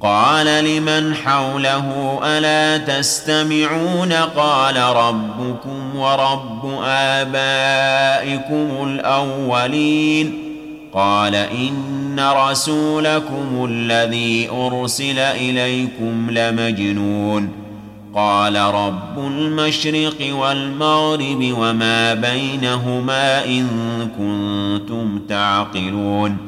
قال لمن حوله ألا تستمعون قال ربكم ورب آبائكم الأولين قال إن رسولكم الذي أرسل إليكم لمجنون قال رب المشرق والمغرب وما بينهما إن كنتم تعقلون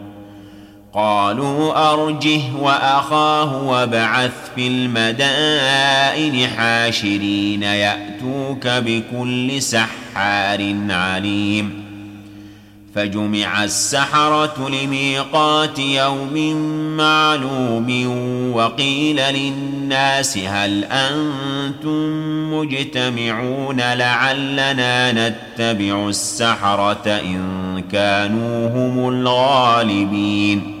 قالوا أرجه وأخاه وابعث في المدائن حاشرين يأتوك بكل سحار عليم. فجمع السحرة لميقات يوم معلوم وقيل للناس هل أنتم مجتمعون لعلنا نتبع السحرة إن كانوا هم الغالبين.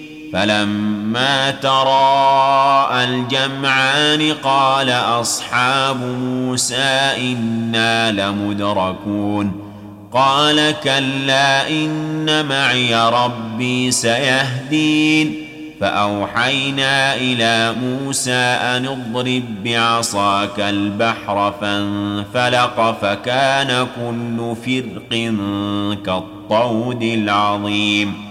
فلما تراءى الجمعان قال أصحاب موسى إنا لمدركون. قال كلا إن معي ربي سيهدين. فأوحينا إلى موسى أن اضرب بعصاك البحر فانفلق فكان كل فرق كالطود العظيم.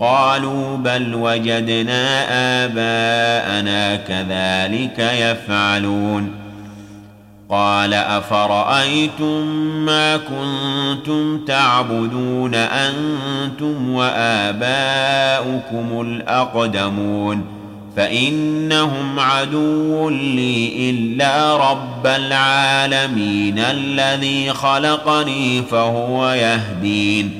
قالوا بل وجدنا آباءنا كذلك يفعلون. قال أفرأيتم ما كنتم تعبدون أنتم وآباؤكم الأقدمون؟ فإنهم عدو لي إلا رب العالمين الذي خلقني فهو يهدين.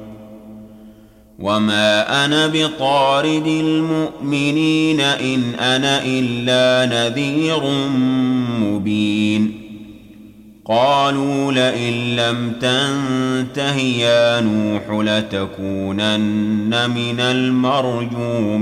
وما أنا بطارد المؤمنين ان أنا الا نذير مبين قالوا لئن لم تنته يا نوح لتكونن من المرجومين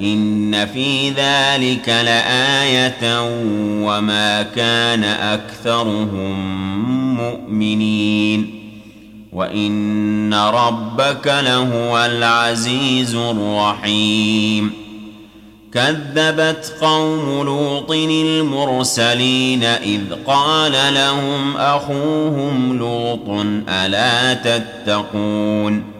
إن في ذلك لآية وما كان أكثرهم مؤمنين وإن ربك لهو العزيز الرحيم كذبت قوم لوط المرسلين إذ قال لهم أخوهم لوط ألا تتقون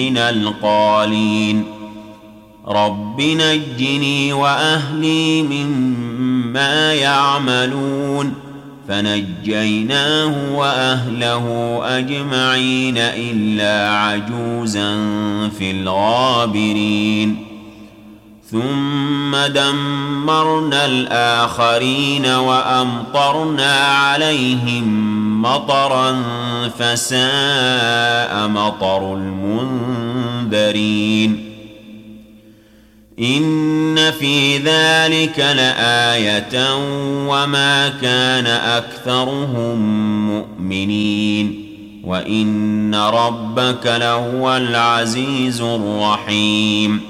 من القالين. رب نجني وأهلي مما يعملون. فنجيناه وأهله أجمعين إلا عجوزا في الغابرين. ثم دمرنا الآخرين وأمطرنا عليهم مطرا فساء مطر المنذرين. إن في ذلك لآية وما كان أكثرهم مؤمنين. وإن ربك لهو العزيز الرحيم.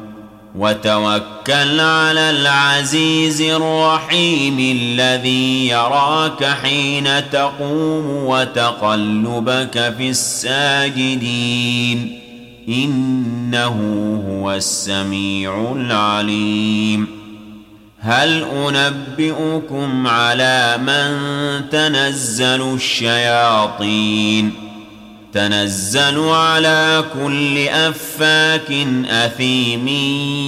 وتوكل على العزيز الرحيم الذي يراك حين تقوم وتقلبك في الساجدين. إنه هو السميع العليم. هل أنبئكم على من تنزل الشياطين؟ تنزل على كل أفاك أثيم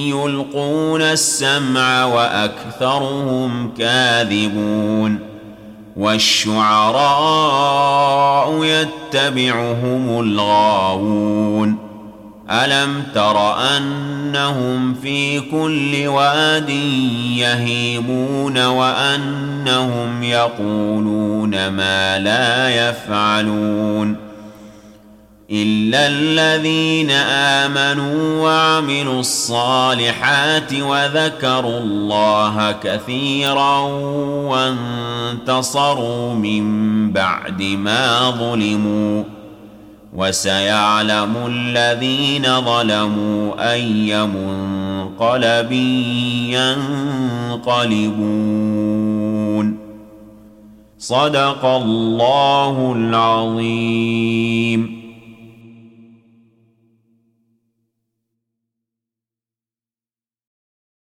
يلقون السمع وأكثرهم كاذبون والشعراء يتبعهم الغاوون ألم تر أنهم في كل واد يهيمون وأنهم يقولون ما لا يفعلون الا الذين امنوا وعملوا الصالحات وذكروا الله كثيرا وانتصروا من بعد ما ظلموا وسيعلم الذين ظلموا اي منقلب ينقلبون صدق الله العظيم